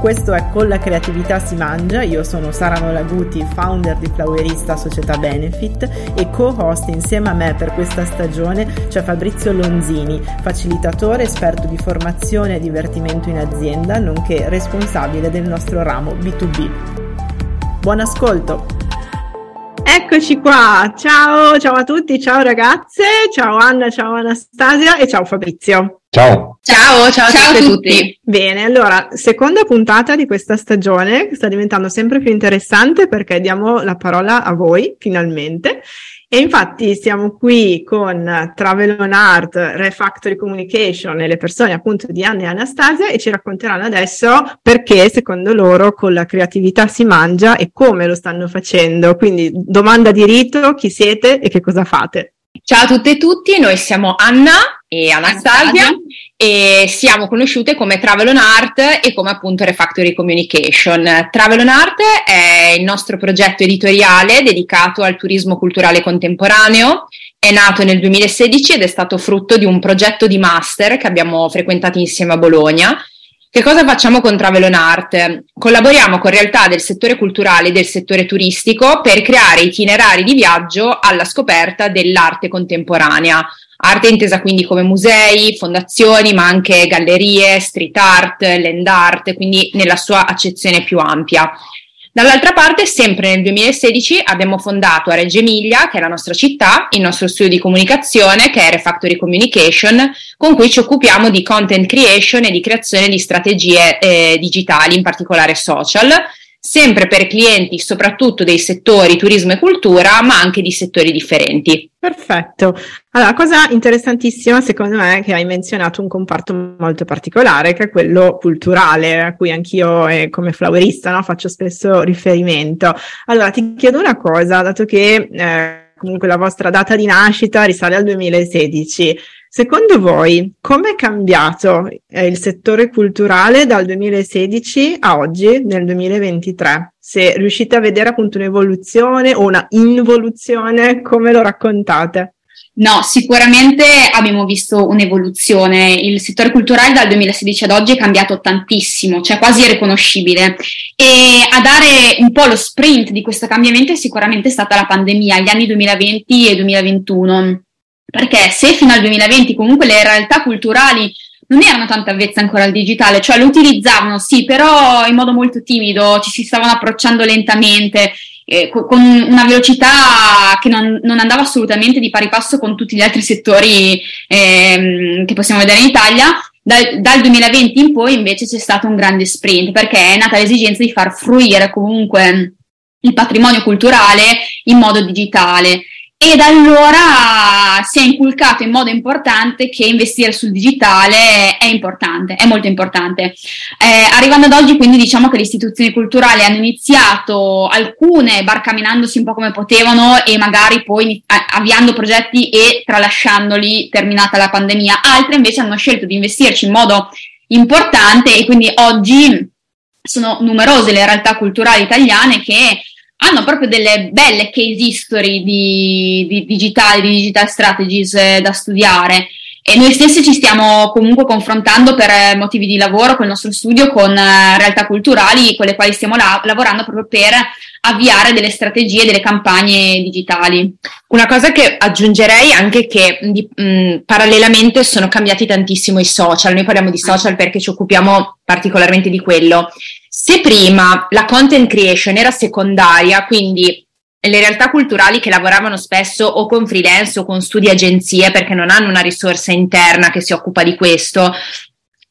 Questo è Con la creatività si mangia, io sono Sara Nolaguti, founder di Flowerista Società Benefit e co-host insieme a me per questa stagione c'è Fabrizio Lonzini, facilitatore, esperto di formazione e divertimento in azienda, nonché responsabile del nostro ramo B2B. Buon ascolto! Eccoci qua, ciao, ciao a tutti, ciao ragazze, ciao Anna, ciao Anastasia e ciao Fabrizio. Ciao. Ciao, ciao, ciao a tutti. tutti. Bene, allora, seconda puntata di questa stagione che sta diventando sempre più interessante perché diamo la parola a voi, finalmente. E infatti siamo qui con Travel on Art, Refactory Communication e le persone appunto di Anna e Anastasia e ci racconteranno adesso perché secondo loro con la creatività si mangia e come lo stanno facendo. Quindi domanda di rito, chi siete e che cosa fate? Ciao a tutte e tutti, noi siamo Anna e Anastasia e siamo conosciute come Travel on Art e come appunto Refactory Communication. Travel on Art è il nostro progetto editoriale dedicato al turismo culturale contemporaneo. È nato nel 2016 ed è stato frutto di un progetto di master che abbiamo frequentato insieme a Bologna che cosa facciamo con Travel on Art? Collaboriamo con realtà del settore culturale e del settore turistico per creare itinerari di viaggio alla scoperta dell'arte contemporanea. Arte intesa quindi come musei, fondazioni, ma anche gallerie, street art, land art, quindi nella sua accezione più ampia. Dall'altra parte, sempre nel 2016, abbiamo fondato a Reggio Emilia, che è la nostra città, il nostro studio di comunicazione, che è Refactory Communication, con cui ci occupiamo di content creation e di creazione di strategie eh, digitali, in particolare social, sempre per clienti soprattutto dei settori turismo e cultura, ma anche di settori differenti. Perfetto. Allora, cosa interessantissima secondo me è che hai menzionato un comparto molto particolare, che è quello culturale, a cui anch'io eh, come flowerista no, faccio spesso riferimento. Allora, ti chiedo una cosa, dato che eh, comunque la vostra data di nascita risale al 2016. Secondo voi, come è cambiato eh, il settore culturale dal 2016 a oggi, nel 2023? Se riuscite a vedere appunto un'evoluzione o una involuzione, come lo raccontate? No, sicuramente abbiamo visto un'evoluzione. Il settore culturale dal 2016 ad oggi è cambiato tantissimo, cioè quasi irriconoscibile. E a dare un po' lo sprint di questo cambiamento è sicuramente stata la pandemia, gli anni 2020 e 2021 perché se fino al 2020 comunque le realtà culturali non erano tanto avvezze ancora al digitale, cioè lo utilizzavano sì, però in modo molto timido, ci si stavano approcciando lentamente, eh, con una velocità che non, non, andava assolutamente di pari passo con tutti gli altri settori eh, che possiamo vedere in Italia. Dal, dal 2020 in poi invece c'è stato un grande sprint perché è nata l'esigenza di far fruire comunque il patrimonio culturale in modo digitale e da allora si è inculcato in modo importante che investire sul digitale è importante, è molto importante. Eh, arrivando ad oggi, quindi, diciamo che le istituzioni culturali hanno iniziato alcune barcamenandosi un po' come potevano e magari poi avviando progetti e tralasciandoli terminata la pandemia, altre invece hanno scelto di investirci in modo importante e quindi oggi sono numerose le realtà culturali italiane che hanno proprio delle belle case history di, di digitali, di digital strategies eh, da studiare. E noi stessi ci stiamo comunque confrontando per eh, motivi di lavoro con il nostro studio con eh, realtà culturali con le quali stiamo la- lavorando proprio per avviare delle strategie, delle campagne digitali. Una cosa che aggiungerei anche che mh, parallelamente sono cambiati tantissimo i social. Noi parliamo di social perché ci occupiamo particolarmente di quello. Se prima la content creation era secondaria, quindi le realtà culturali che lavoravano spesso o con freelance o con studi agenzie perché non hanno una risorsa interna che si occupa di questo,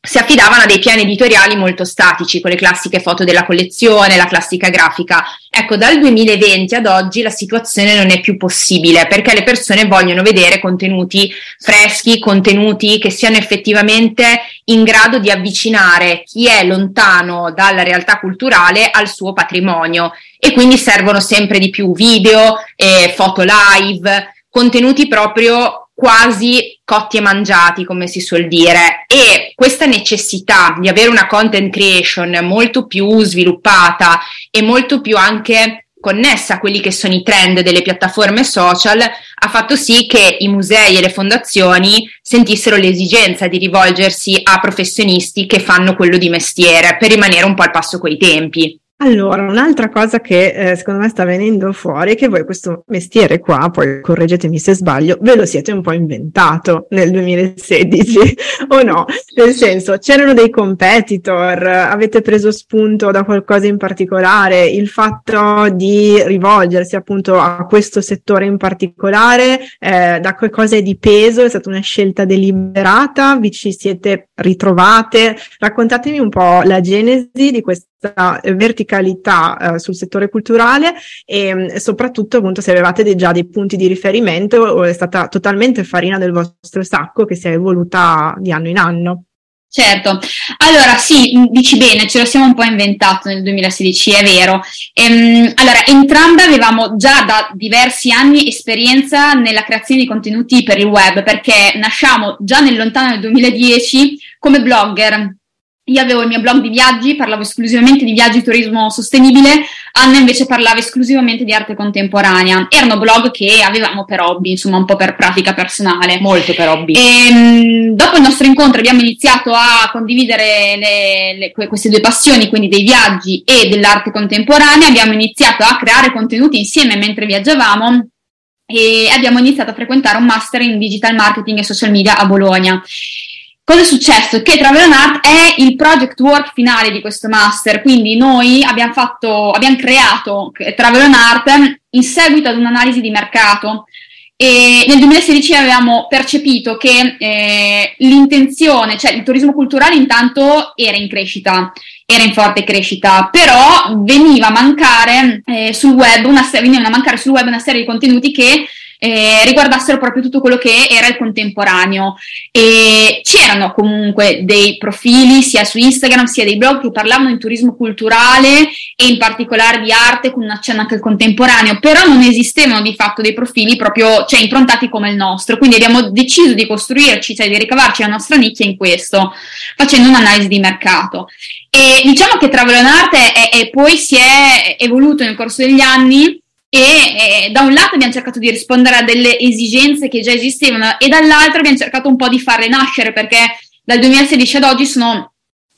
si affidavano a dei piani editoriali molto statici, con le classiche foto della collezione, la classica grafica. Ecco, dal 2020 ad oggi la situazione non è più possibile perché le persone vogliono vedere contenuti freschi, contenuti che siano effettivamente in grado di avvicinare chi è lontano dalla realtà culturale al suo patrimonio. E quindi servono sempre di più video, eh, foto live, contenuti proprio quasi cotti e mangiati, come si suol dire, e questa necessità di avere una content creation molto più sviluppata e molto più anche connessa a quelli che sono i trend delle piattaforme social ha fatto sì che i musei e le fondazioni sentissero l'esigenza di rivolgersi a professionisti che fanno quello di mestiere per rimanere un po' al passo coi tempi. Allora, un'altra cosa che eh, secondo me sta venendo fuori è che voi questo mestiere qua, poi correggetemi se sbaglio, ve lo siete un po' inventato nel 2016 o no? Nel senso, c'erano dei competitor, avete preso spunto da qualcosa in particolare, il fatto di rivolgersi appunto a questo settore in particolare, eh, da qualcosa di peso, è stata una scelta deliberata, vi ci siete ritrovate? Raccontatemi un po' la genesi di questa verticalità eh, sul settore culturale e mm, soprattutto appunto se avevate dei, già dei punti di riferimento o è stata totalmente farina del vostro sacco che si è evoluta di anno in anno. Certo, allora sì, dici bene, ce lo siamo un po' inventato nel 2016, è vero. Ehm, allora, entrambe avevamo già da diversi anni esperienza nella creazione di contenuti per il web, perché nasciamo già nel lontano 2010 come blogger io avevo il mio blog di viaggi, parlavo esclusivamente di viaggi e turismo sostenibile, Anna invece parlava esclusivamente di arte contemporanea. Erano blog che avevamo per hobby, insomma un po' per pratica personale. Molto per hobby. E, ehm, dopo il nostro incontro abbiamo iniziato a condividere le, le, queste due passioni, quindi dei viaggi e dell'arte contemporanea, abbiamo iniziato a creare contenuti insieme mentre viaggiavamo e abbiamo iniziato a frequentare un master in digital marketing e social media a Bologna. Cosa è successo? Che Travel on Art è il project work finale di questo master, quindi noi abbiamo, fatto, abbiamo creato Travel on Art in seguito ad un'analisi di mercato e nel 2016 avevamo percepito che eh, l'intenzione, cioè il turismo culturale intanto era in crescita, era in forte crescita, però veniva a mancare eh, sul web una, veniva a mancare sul web una serie di contenuti che eh, riguardassero proprio tutto quello che era il contemporaneo. E c'erano comunque dei profili sia su Instagram sia dei blog che parlavano di turismo culturale e in particolare di arte con un accenno anche al contemporaneo, però non esistevano di fatto dei profili proprio cioè, improntati come il nostro. Quindi abbiamo deciso di costruirci, cioè di ricavarci la nostra nicchia in questo, facendo un'analisi di mercato. E diciamo che Travel on Art è, è, poi si è evoluto nel corso degli anni e eh, da un lato abbiamo cercato di rispondere a delle esigenze che già esistevano e dall'altro abbiamo cercato un po' di farle nascere perché dal 2016 ad oggi sono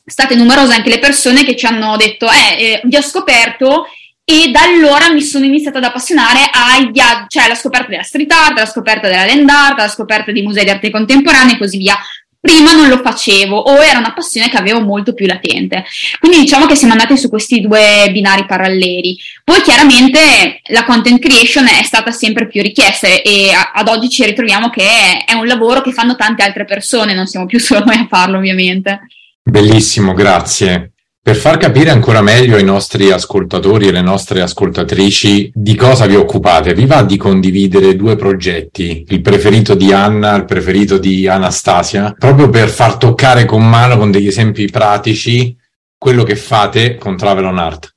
state numerose anche le persone che ci hanno detto eh, eh vi ho scoperto e da allora mi sono iniziata ad appassionare ai viaggi, cioè alla scoperta della street art, alla scoperta della land art, alla scoperta dei musei di arte contemporanea e così via. Prima non lo facevo o era una passione che avevo molto più latente. Quindi diciamo che siamo andati su questi due binari paralleli. Poi chiaramente la content creation è stata sempre più richiesta e ad oggi ci ritroviamo che è un lavoro che fanno tante altre persone, non siamo più solo noi a farlo ovviamente. Bellissimo, grazie. Per far capire ancora meglio ai nostri ascoltatori e alle nostre ascoltatrici di cosa vi occupate, vi va di condividere due progetti, il preferito di Anna, il preferito di Anastasia, proprio per far toccare con mano, con degli esempi pratici, quello che fate con Travel on Art.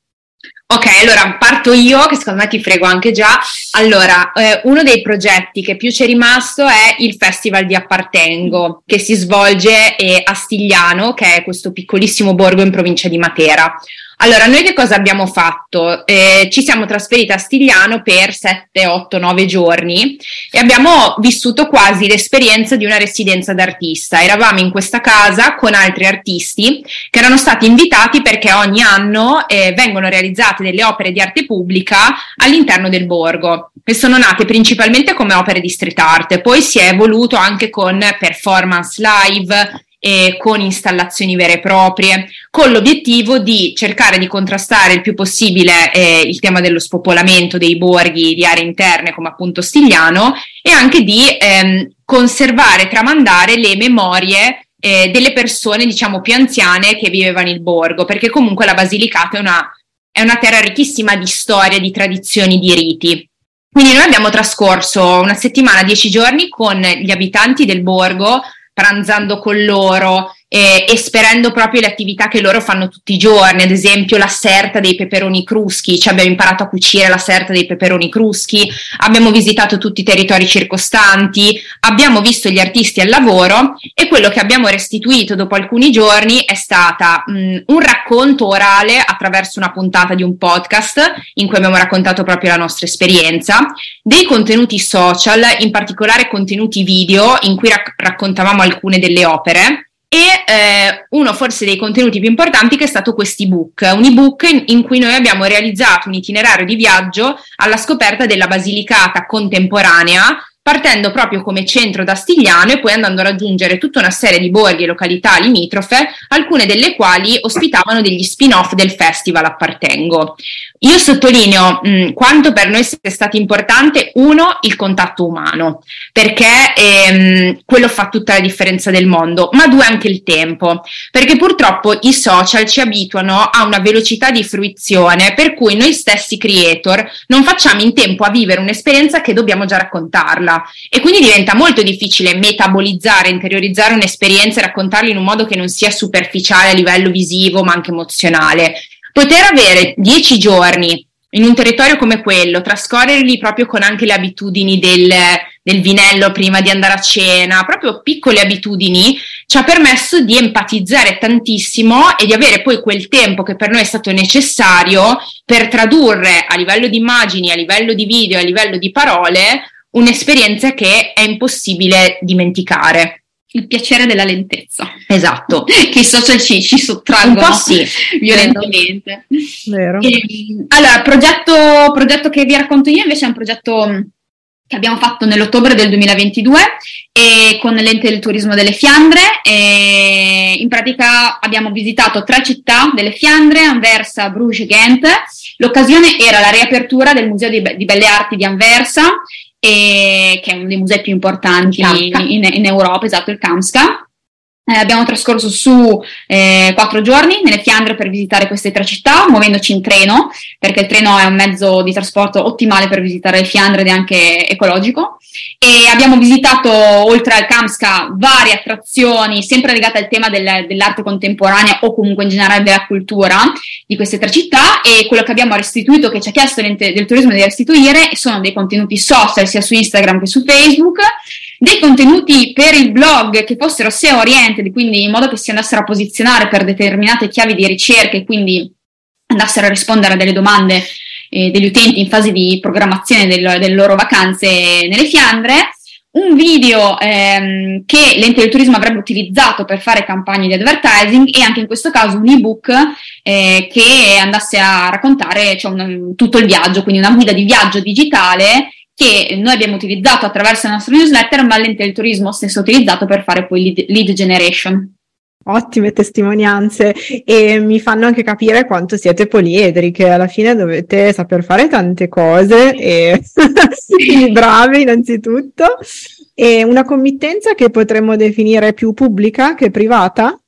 Ok, allora parto io, che secondo me ti frego anche già. Allora, eh, uno dei progetti che più ci è rimasto è il Festival di Appartengo, che si svolge eh, a Stigliano, che è questo piccolissimo borgo in provincia di Matera. Allora, noi che cosa abbiamo fatto? Eh, ci siamo trasferiti a Stigliano per 7, 8, 9 giorni e abbiamo vissuto quasi l'esperienza di una residenza d'artista. Eravamo in questa casa con altri artisti che erano stati invitati perché ogni anno eh, vengono realizzate delle opere di arte pubblica all'interno del borgo, che sono nate principalmente come opere di street art, poi si è evoluto anche con performance live, eh, con installazioni vere e proprie, con l'obiettivo di cercare di contrastare il più possibile eh, il tema dello spopolamento dei borghi di aree interne come appunto Stigliano e anche di ehm, conservare e tramandare le memorie eh, delle persone diciamo più anziane che vivevano il borgo, perché comunque la Basilicata è una, è una terra ricchissima di storia, di tradizioni, di riti. Quindi noi abbiamo trascorso una settimana, dieci giorni con gli abitanti del borgo, pranzando con loro, eh, esperendo proprio le attività che loro fanno tutti i giorni, ad esempio la serta dei peperoni cruschi, cioè abbiamo imparato a cucire la serta dei peperoni cruschi, abbiamo visitato tutti i territori circostanti, abbiamo visto gli artisti al lavoro e quello che abbiamo restituito dopo alcuni giorni è stata mh, un racconto orale attraverso una puntata di un podcast in cui abbiamo raccontato proprio la nostra esperienza, dei contenuti social, in particolare contenuti video in cui rac- raccontavamo alcune delle opere e eh, uno forse dei contenuti più importanti che è stato questo ebook, un ebook in, in, cui noi abbiamo realizzato un itinerario di viaggio alla scoperta della Basilicata contemporanea partendo proprio come centro da Stigliano e poi andando a raggiungere tutta una serie di borghi e località limitrofe, alcune delle quali ospitavano degli spin-off del festival Appartengo. Io sottolineo mh, quanto per noi sia stato importante, uno, il contatto umano, perché ehm, quello fa tutta la differenza del mondo, ma due, anche il tempo, perché purtroppo i social ci abituano a una velocità di fruizione per cui noi stessi creator non facciamo in tempo a vivere un'esperienza che dobbiamo già raccontarla e quindi diventa molto difficile metabolizzare, interiorizzare un'esperienza e raccontarla in un modo che non sia superficiale a livello visivo ma anche emozionale. Poter avere dieci giorni in un territorio come quello, trascorrerli proprio con anche le abitudini del, del vinello prima di andare a cena, proprio piccole abitudini, ci ha permesso di empatizzare tantissimo e di avere poi quel tempo che per noi è stato necessario per tradurre a livello di immagini, a livello di video, a livello di parole un'esperienza che è impossibile dimenticare. Il piacere della lentezza. Esatto. che i social ci, ci sottraggono Un po' sì. violentemente. Vero. E, allora, il progetto, progetto che vi racconto io invece è un progetto che abbiamo fatto nell'ottobre del 2022 e con l'ente del turismo delle Fiandre. in pratica abbiamo visitato tre città delle Fiandre, Anversa, Bruges e Ghent. L'occasione era la riapertura del Museo di, di Belle Arti di Anversa e, che è uno dei musei più importanti in, in, Europa, esatto, il Kamska. Eh, abbiamo trascorso su eh, quattro giorni nelle Fiandre per visitare queste tre città, muovendoci in treno, perché il treno è un mezzo di trasporto ottimale per visitare le Fiandre ed è anche ecologico. E abbiamo visitato, oltre al Kamska, varie attrazioni, sempre legate al tema del, dell'arte contemporanea o comunque in generale della cultura di queste tre città. E quello che abbiamo restituito, che ci ha chiesto l'ente del turismo di restituire, sono dei contenuti social sia su Instagram che su Facebook dei contenuti per il blog che fossero SEO oriented, quindi in modo che si andassero a posizionare per determinate chiavi di ricerca e quindi andassero a rispondere a delle domande eh, degli utenti in fase di programmazione del, delle loro vacanze nelle Fiandre, un video ehm, che l'ente del turismo avrebbe utilizzato per fare campagne di advertising e anche in questo caso un ebook eh, che andasse a raccontare cioè, un, tutto il viaggio, quindi una guida di viaggio digitale che noi abbiamo utilizzato attraverso la nostra newsletter, ma l'ente del turismo stesso ha utilizzato per fare poi lead, lead generation. Ottime testimonianze e mi fanno anche capire quanto siete poliedri, che alla fine dovete saper fare tante cose e bravi innanzitutto. E una committenza che potremmo definire più pubblica che privata?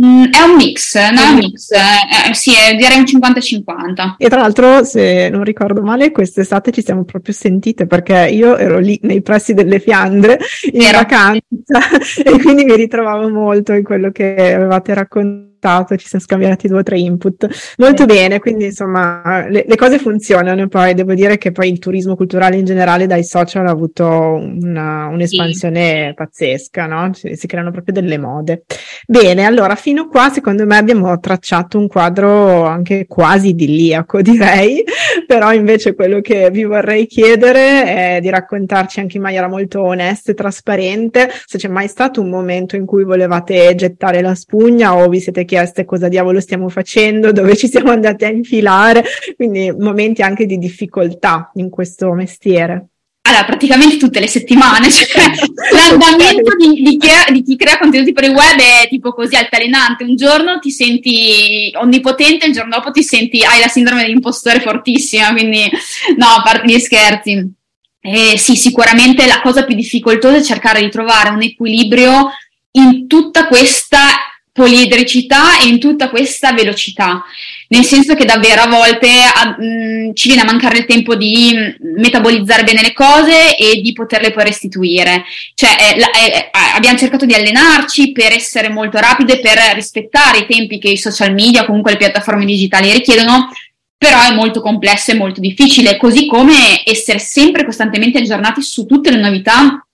Mm, è un mix, non è un mix, eh, sì, è, direi un 50-50. E tra l'altro, se non ricordo male, quest'estate ci siamo proprio sentite perché io ero lì nei pressi delle Fiandre in Era. vacanza e quindi mi ritrovavo molto in quello che avevate raccontato ascoltato, ci siamo scambiati due o tre input. Molto bene, quindi insomma le, le, cose funzionano. Poi devo dire che poi il turismo culturale in generale dai social ha avuto una, un'espansione sì. pazzesca, no? Si, si, creano proprio delle mode. Bene, allora fino a qua secondo me abbiamo tracciato un quadro anche quasi idilliaco, direi, però invece quello che vi vorrei chiedere è di raccontarci anche in maniera molto onesta e trasparente se c'è mai stato un momento in cui volevate gettare la spugna o vi siete chieste cosa diavolo stiamo facendo, dove ci siamo andati a infilare, quindi momenti anche di difficoltà in questo mestiere. Allora, praticamente tutte le settimane, cioè, l'andamento di, di, chi, di, chi, crea contenuti per il web è tipo così altalenante. Un giorno ti senti onnipotente, il giorno dopo ti senti, hai la sindrome dell'impostore fortissima, quindi no, a parte gli scherzi. Eh, sì, sicuramente la cosa più difficoltosa è cercare di trovare un equilibrio in tutta questa poliedricità e in tutta questa velocità. Nel senso che davvero a volte a, mh, ci viene a mancare il tempo di metabolizzare bene le cose e di poterle poi restituire. Cioè, eh, eh, abbiamo cercato di allenarci per essere molto rapide, per rispettare i tempi che i social media, comunque le piattaforme digitali richiedono, però è molto complesso e molto difficile, così come essere sempre costantemente aggiornati su tutte le novità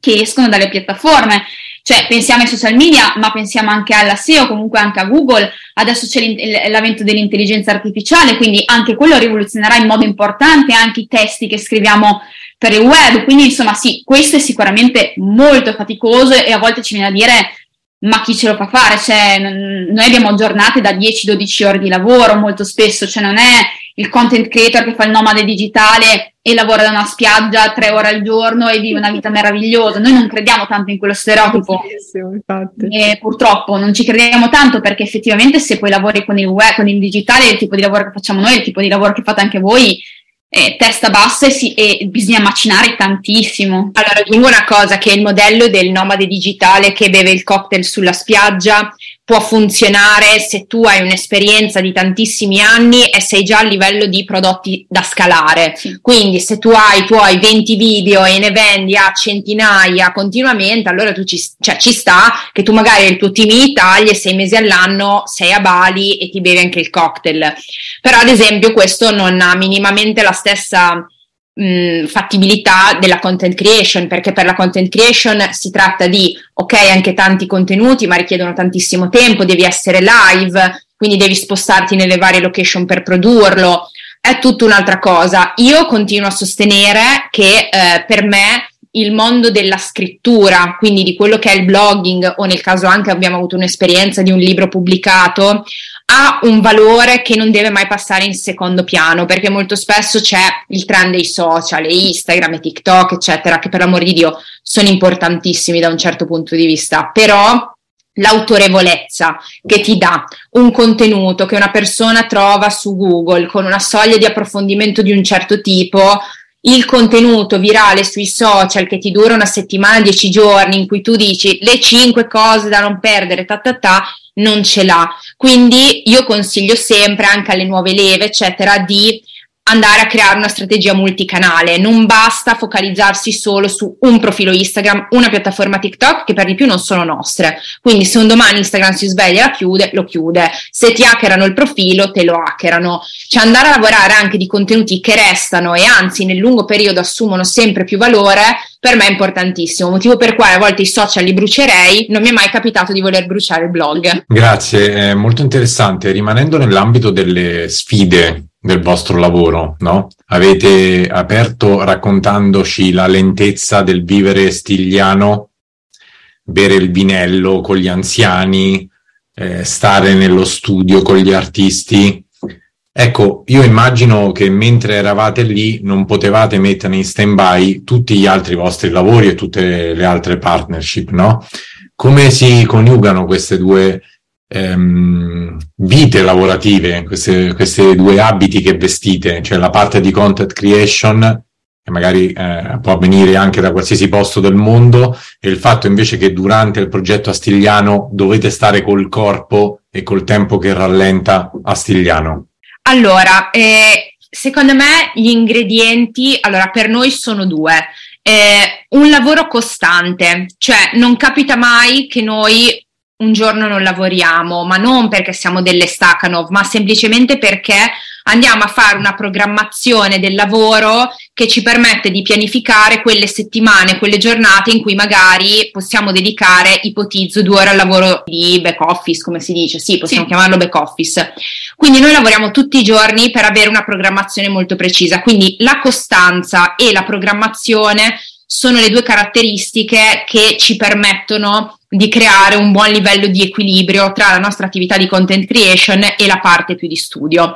che escono dalle piattaforme. Cioè, pensiamo ai social media, ma pensiamo anche alla SEO, comunque anche a Google. Adesso c'è l'avvento dell'intelligenza artificiale, quindi anche quello rivoluzionerà in modo importante anche i testi che scriviamo per il web. Quindi, insomma, sì, questo è sicuramente molto faticoso e a volte ci viene a dire ma chi ce lo fa fare? Cioè, noi abbiamo giornate da 10-12 ore di lavoro molto spesso, cioè non è il content creator che fa il nomade digitale e lavora da una spiaggia tre ore al giorno e vive una vita meravigliosa. Noi non crediamo tanto in quello stereotipo. E purtroppo non ci crediamo tanto perché effettivamente se poi lavori con il web, con il digitale, il tipo di lavoro che facciamo noi, il tipo di lavoro che fate anche voi, eh, testa bassa e, si, e, bisogna macinare tantissimo. Allora, aggiungo una cosa, che il modello del nomade digitale che beve il cocktail sulla spiaggia può funzionare se tu hai un'esperienza di tantissimi anni e sei già a livello di prodotti da scalare. Sì. Quindi se tu hai i tuoi 20 video e ne vendi a centinaia continuamente, allora tu ci, cioè, ci sta che tu magari il tuo team in Italia sei mesi all'anno sei a Bali e ti bevi anche il cocktail. Però ad esempio questo non ha minimamente la stessa mh, fattibilità della content creation, perché per la content creation si tratta di, ok, anche tanti contenuti, ma richiedono tantissimo tempo, devi essere live, quindi devi spostarti nelle varie location per produrlo, è tutta un'altra cosa. Io continuo a sostenere che eh, per me il mondo della scrittura, quindi di quello che è il blogging o nel caso anche abbiamo avuto un'esperienza di un libro pubblicato, ha un valore che non deve mai passare in secondo piano, perché molto spesso c'è il trend dei social, Instagram e TikTok, eccetera, che per l'amor di Dio sono importantissimi da un certo punto di vista, però l'autorevolezza che ti dà un contenuto che una persona trova su Google con una soglia di approfondimento di un certo tipo, il contenuto virale sui social che ti dura una settimana, dieci giorni, in cui tu dici le cinque cose da non perdere, ta ta ta, non ce l'ha. Quindi io consiglio sempre anche alle nuove leve, eccetera, di andare a creare una strategia multicanale. Non basta focalizzarsi solo su un profilo Instagram, una piattaforma TikTok che per di più non sono nostre. Quindi se un domani Instagram si sveglia e la chiude, lo chiude. Se ti hackerano il profilo, te lo hackerano. Cioè andare a lavorare anche di contenuti che restano e anzi nel lungo periodo assumono sempre più valore, per me è importantissimo. Motivo per cui a volte i social li brucerei, non mi è mai capitato di voler bruciare il blog. Grazie, è molto interessante. Rimanendo nell'ambito delle sfide del vostro lavoro, no? Avete aperto raccontandoci la lentezza del vivere stigliano, bere il vinello con gli anziani, eh, stare nello studio con gli artisti. Ecco, io immagino che mentre eravate lì non potevate mettere in stand-by tutti gli altri vostri lavori e tutte le altre partnership, no? Come si coniugano queste due ehm, vite lavorative, queste, queste due abiti che vestite, cioè la parte di content creation che magari eh, può avvenire anche da qualsiasi posto del mondo, e il fatto invece che durante il progetto Astigliano dovete stare col corpo e col tempo che rallenta Astigliano? Allora, eh, secondo me gli ingredienti, allora per noi sono due. Eh, un lavoro costante, cioè non capita mai che noi un giorno non lavoriamo, ma non perché siamo delle Stakhanov, ma semplicemente perché andiamo a fare una programmazione del lavoro che ci permette di pianificare quelle settimane, quelle giornate in cui magari possiamo dedicare, ipotizzo, due ore al lavoro di back office, come si dice, sì, possiamo sì. chiamarlo back office. Quindi noi lavoriamo tutti i giorni per avere una programmazione molto precisa, quindi la costanza e la programmazione sono le due caratteristiche che ci permettono di creare un buon livello di equilibrio tra la nostra attività di content creation e la parte più di studio.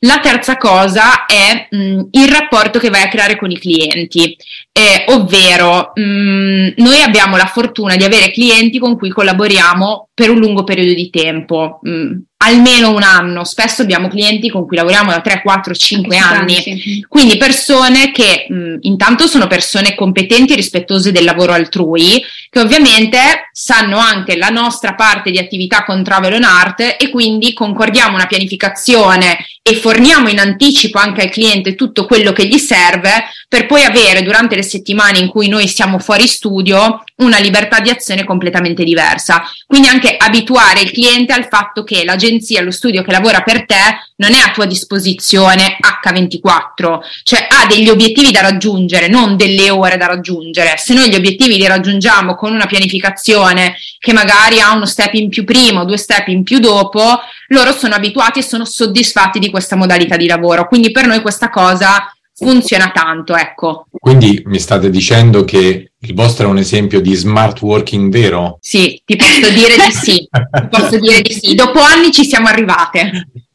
La terza cosa è mh, mm, il rapporto che vai a creare con i clienti, eh, ovvero mh, mm, noi abbiamo la fortuna di avere clienti con cui collaboriamo per un lungo periodo di tempo. Mh, mm, almeno un anno, spesso abbiamo clienti con cui lavoriamo da 3, 4, 5 anni, sì. quindi persone che intanto sono persone competenti e rispettose del lavoro altrui, che ovviamente sanno anche la nostra parte di attività con Travel on Art e quindi concordiamo una pianificazione e forniamo in anticipo anche al cliente tutto quello che gli serve per poi avere durante le settimane in cui noi siamo fuori studio una libertà di azione completamente diversa. Quindi anche abituare il cliente al fatto che l'agenzia, lo studio che lavora per te non è a tua disposizione H24, cioè ha degli obiettivi da raggiungere, non delle ore da raggiungere. Se noi gli obiettivi li raggiungiamo con una pianificazione che magari ha uno step in più prima due step in più dopo, loro sono abituati e sono soddisfatti di questa modalità di lavoro. Quindi per noi questa cosa funziona tanto, ecco. Quindi mi state dicendo che il vostro è un esempio di smart working vero? Sì, ti posso dire di sì, ti posso dire di sì. Dopo anni ci siamo arrivate.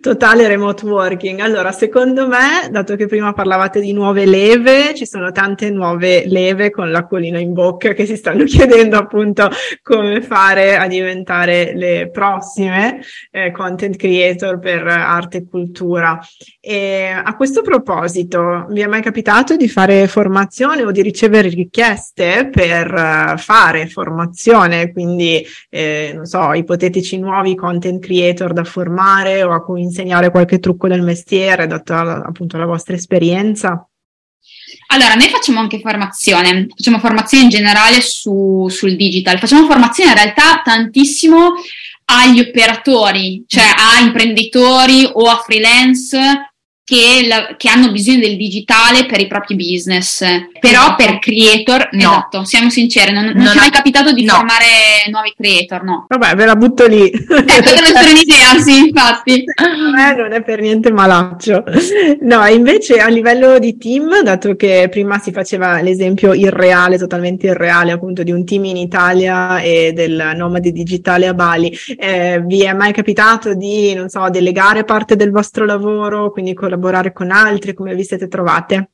Totale remote working. Allora, secondo me, dato che prima parlavate di nuove leve, ci sono tante nuove leve con l'acquolina in bocca che si stanno chiedendo appunto come fare a diventare le prossime eh, content creator per arte e cultura. E a questo proposito, vi è mai capitato di fare formazione o di ricevere richieste per uh, fare formazione? Quindi, eh, non so, ipotetici nuovi content creator da formare o a cui insegnare qualche trucco del mestiere, data appunto la vostra esperienza? Allora, noi facciamo anche formazione, facciamo formazione in generale su, sul digital, facciamo formazione in realtà tantissimo agli operatori, cioè a imprenditori o a freelance che, la, che, hanno bisogno del digitale per i propri business. Però esatto. per creator no. Esatto, siamo sinceri, non, non, non ci è mai capitato di no. formare nuovi creator, no. Vabbè, ve la butto lì. Eh, potrebbe essere un'idea, sì, infatti. Eh, non è per niente malaccio. No, invece a livello di team, dato che prima si faceva l'esempio irreale, totalmente irreale, appunto di un team in Italia e del nomade digitale a Bali, eh, vi è mai capitato di, non so, delegare parte del vostro lavoro, quindi con collaborare con altri? Come vi siete trovate?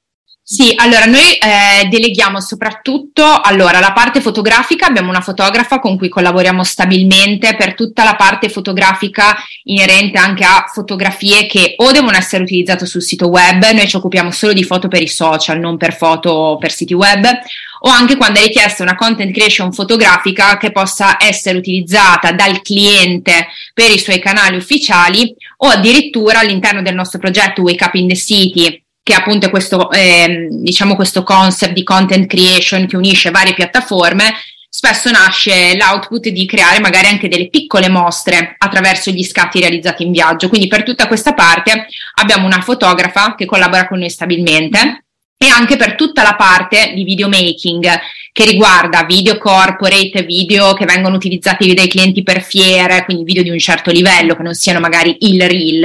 Sì, allora noi eh, deleghiamo soprattutto allora, la parte fotografica, abbiamo una fotografa con cui collaboriamo stabilmente per tutta la parte fotografica inerente anche a fotografie che o devono essere utilizzate sul sito web, noi ci occupiamo solo di foto per i social, non per foto per siti web, o anche quando è richiesta una content creation fotografica che possa essere utilizzata dal cliente per i suoi canali ufficiali o addirittura all'interno del nostro progetto Wake Up in the City che appunto è questo, eh, diciamo questo concept di content creation che unisce varie piattaforme, spesso nasce l'output di creare magari anche delle piccole mostre attraverso gli scatti realizzati in viaggio. Quindi per tutta questa parte abbiamo una fotografa che collabora con noi stabilmente e anche per tutta la parte di videomaking che riguarda video corporate, video che vengono utilizzati dai clienti per fiere, quindi video di un certo livello che non siano magari il reel,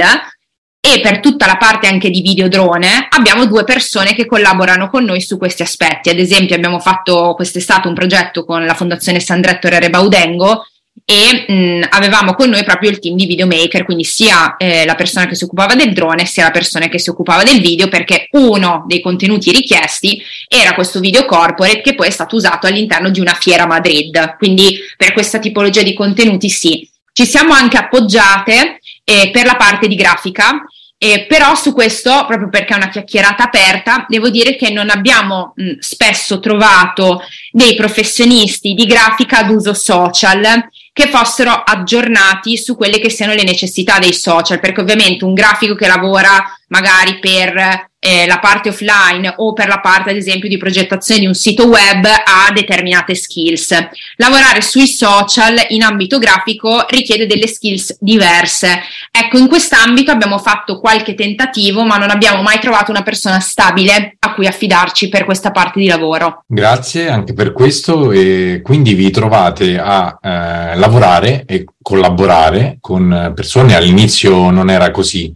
e per tutta la parte anche di videodrone abbiamo due persone che collaborano con noi su questi aspetti. Ad esempio abbiamo fatto quest'estate un progetto con la Fondazione Sandretto Rere Baudengo e mh, avevamo con noi proprio il team di videomaker, quindi sia eh, la persona che si occupava del drone sia la persona che si occupava del video perché uno dei contenuti richiesti era questo video corporate che poi è stato usato all'interno di una fiera a Madrid. Quindi per questa tipologia di contenuti sì. Ci siamo anche appoggiate eh, per la parte di grafica. Eh, però su questo, proprio perché è una chiacchierata aperta, devo dire che non abbiamo mh, spesso trovato dei professionisti di grafica ad uso social che fossero aggiornati su quelle che siano le necessità dei social, perché ovviamente un grafico che lavora magari per eh, la parte offline o per la parte ad esempio di progettazione di un sito web ha determinate skills. Lavorare sui social in ambito grafico richiede delle skills diverse. Ecco, in quest'ambito abbiamo fatto qualche tentativo, ma non abbiamo mai trovato una persona stabile a cui affidarci per questa parte di lavoro. Grazie anche per questo e quindi vi trovate a eh, lavorare e collaborare con persone all'inizio non era così.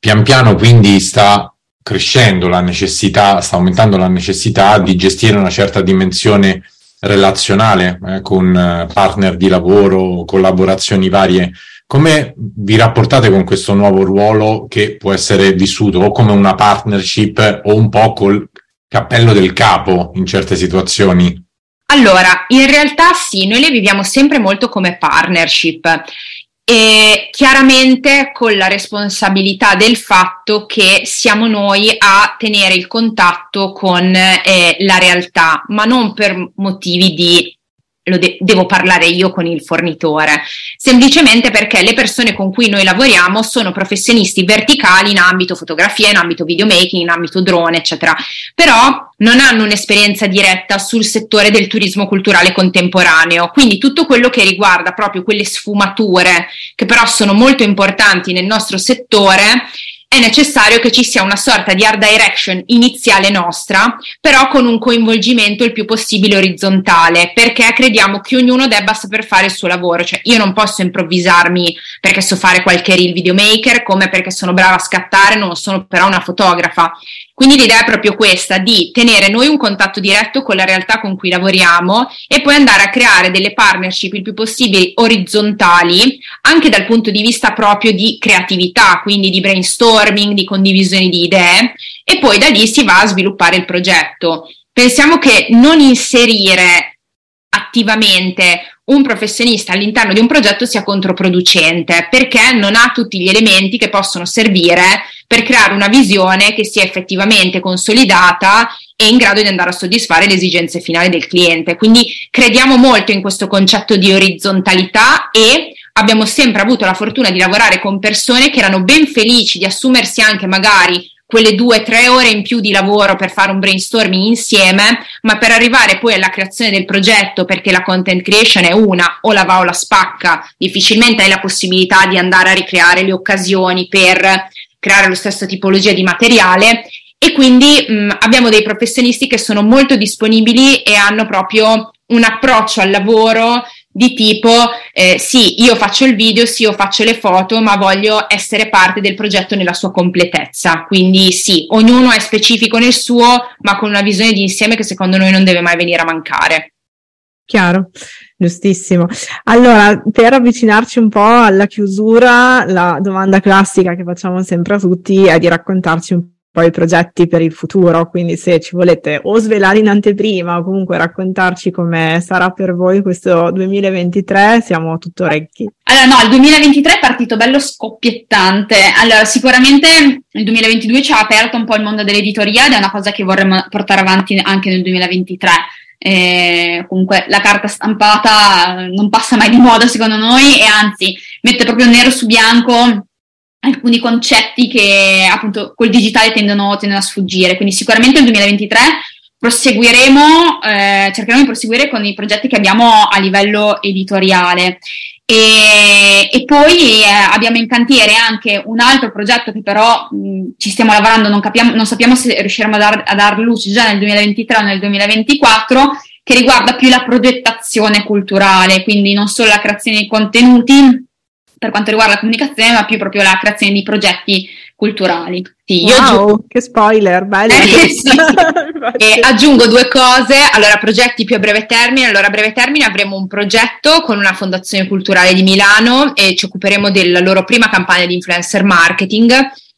Pian piano quindi sta crescendo la necessità, sta aumentando la necessità di gestire una certa dimensione relazionale eh, con eh, partner di lavoro, collaborazioni varie. Come vi rapportate con questo nuovo ruolo che può essere vissuto o come una partnership o un po' col cappello del capo in certe situazioni? Allora, in realtà sì, noi le viviamo sempre molto come partnership e chiaramente con la responsabilità del fatto che siamo noi a tenere il contatto con eh, la realtà, ma non per motivi di lo de- devo parlare io con il fornitore, semplicemente perché le persone con cui noi lavoriamo sono professionisti verticali in ambito fotografia, in ambito videomaking, in ambito drone, eccetera, però non hanno un'esperienza diretta sul settore del turismo culturale contemporaneo, quindi tutto quello che riguarda proprio quelle sfumature che però sono molto importanti nel nostro settore è necessario che ci sia una sorta di art direction iniziale nostra, però con un coinvolgimento il più possibile orizzontale, perché crediamo che ognuno debba saper fare il suo lavoro, cioè io non posso improvvisarmi perché so fare qualche reel videomaker, come perché sono brava a scattare, non sono però una fotografa. Quindi l'idea è proprio questa, di tenere noi un contatto diretto con la realtà con cui lavoriamo e poi andare a creare delle partnership il più possibile orizzontali, anche dal punto di vista proprio di creatività, quindi di brainstorming, di condivisione di idee, e poi da lì si va a sviluppare il progetto. Pensiamo che non inserire attivamente un professionista all'interno di un progetto sia controproducente perché non ha tutti gli elementi che possono servire per creare una visione che sia effettivamente consolidata e in grado di andare a soddisfare le esigenze finali del cliente. Quindi crediamo molto in questo concetto di orizzontalità e abbiamo sempre avuto la fortuna di lavorare con persone che erano ben felici di assumersi anche magari quelle due o tre ore in più di lavoro per fare un brainstorming insieme, ma per arrivare poi alla creazione del progetto, perché la content creation è una, o la va o la spacca, difficilmente hai la possibilità di andare a ricreare le occasioni per creare lo stesso tipologia di materiale. E quindi mh, abbiamo dei professionisti che sono molto disponibili e hanno proprio un approccio al lavoro di tipo eh, sì, io faccio il video, sì, io faccio le foto, ma voglio essere parte del progetto nella sua completezza. Quindi sì, ognuno è specifico nel suo, ma con una visione di insieme che secondo noi non deve mai venire a mancare. Chiaro, giustissimo. Allora, per avvicinarci un po' alla chiusura, la domanda classica che facciamo sempre a tutti è di raccontarci un po' poi progetti per il futuro, quindi se ci volete o svelare in anteprima o comunque raccontarci come sarà per voi questo 2023, siamo tutto orecchi. Allora no, il 2023 è partito bello scoppiettante, allora sicuramente il 2022 ci ha aperto un po' il mondo dell'editoria ed è una cosa che vorremmo portare avanti anche nel 2023. Eh, comunque la carta stampata non passa mai di moda secondo noi e anzi mette proprio nero su bianco alcuni concetti che appunto col digitale tendono, tendono a sfuggire. Quindi sicuramente nel 2023 proseguiremo, eh, cercheremo di proseguire con i progetti che abbiamo a livello editoriale. E, e poi eh, abbiamo in cantiere anche un altro progetto che però mh, ci stiamo lavorando, non, capiamo, non, sappiamo se riusciremo a dar, a dar luce già nel 2023 o nel 2024, che riguarda più la progettazione culturale, quindi non solo la creazione di contenuti, per quanto riguarda la comunicazione, ma più proprio la creazione di progetti culturali. Sì, wow, aggiungo... che spoiler, bello. Eh, sì. e aggiungo due cose, allora progetti più a breve termine, allora a breve termine avremo un progetto con una fondazione culturale di Milano e ci occuperemo della loro prima campagna di influencer marketing,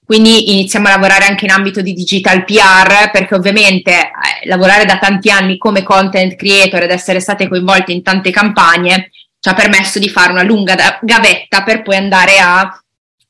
quindi iniziamo a lavorare anche in ambito di digital PR perché ovviamente eh, lavorare da tanti anni come content creator ed essere state coinvolte in tante campagne ci ha permesso di fare una lunga gavetta per poi andare a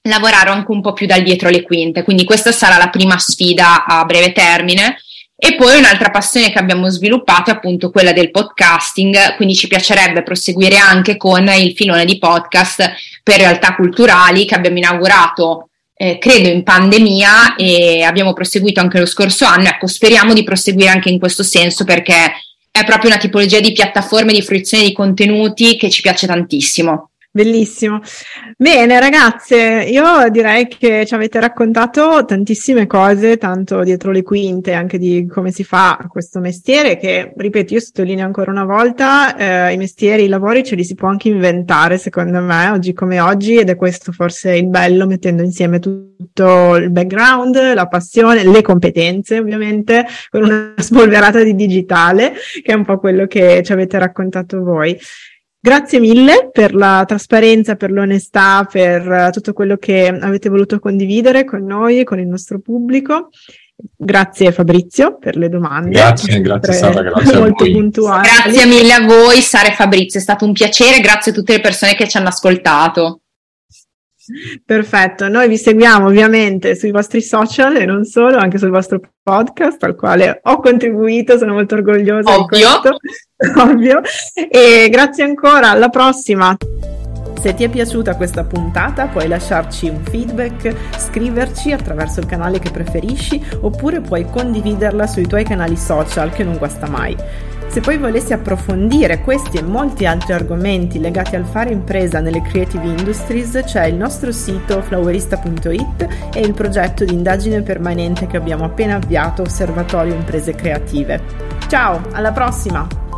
lavorare anche un po' più dal dietro le quinte. Quindi questa sarà la prima sfida a breve termine. E poi un'altra passione che abbiamo sviluppato è appunto quella del podcasting, quindi ci piacerebbe proseguire anche con il filone di podcast per realtà culturali che abbiamo inaugurato eh, credo in pandemia e abbiamo proseguito anche lo scorso anno. Ecco, speriamo di proseguire anche in questo senso perché è proprio una tipologia di piattaforme di fruizione di contenuti che ci piace tantissimo. Bellissimo. Bene, ragazze, io direi che ci avete raccontato tantissime cose, tanto dietro le quinte, anche di come si fa questo mestiere, che, ripeto, io sottolineo ancora una volta, eh, i mestieri, i lavori ce li si può anche inventare, secondo me, oggi come oggi, ed è questo forse il bello, mettendo insieme tutto il background, la passione, le competenze, ovviamente, con una spolverata di digitale, che è un po' quello che ci avete raccontato voi. Grazie mille per la trasparenza, per l'onestà, per eh, tutto quello che avete voluto condividere con noi e con il nostro pubblico. Grazie Fabrizio per le domande. Grazie, grazie Sara, grazie molto puntuali. Grazie mille a voi Sara e Fabrizio, è stato un piacere, grazie a tutte le persone che ci hanno ascoltato. Perfetto, noi vi seguiamo ovviamente sui vostri social e non solo, anche sul vostro podcast al quale ho contribuito, sono molto orgogliosa Ovvio. di questo. Ovvio. E grazie ancora, alla prossima. Se ti è piaciuta questa puntata puoi lasciarci un feedback, scriverci attraverso il canale che preferisci oppure puoi condividerla sui tuoi canali social che non guasta mai. Se poi volessi approfondire questi e molti altri argomenti legati al fare impresa nelle creative industries c'è il nostro sito flowerista.it e il progetto di indagine permanente che abbiamo appena avviato Osservatorio Imprese Creative. Ciao, alla prossima!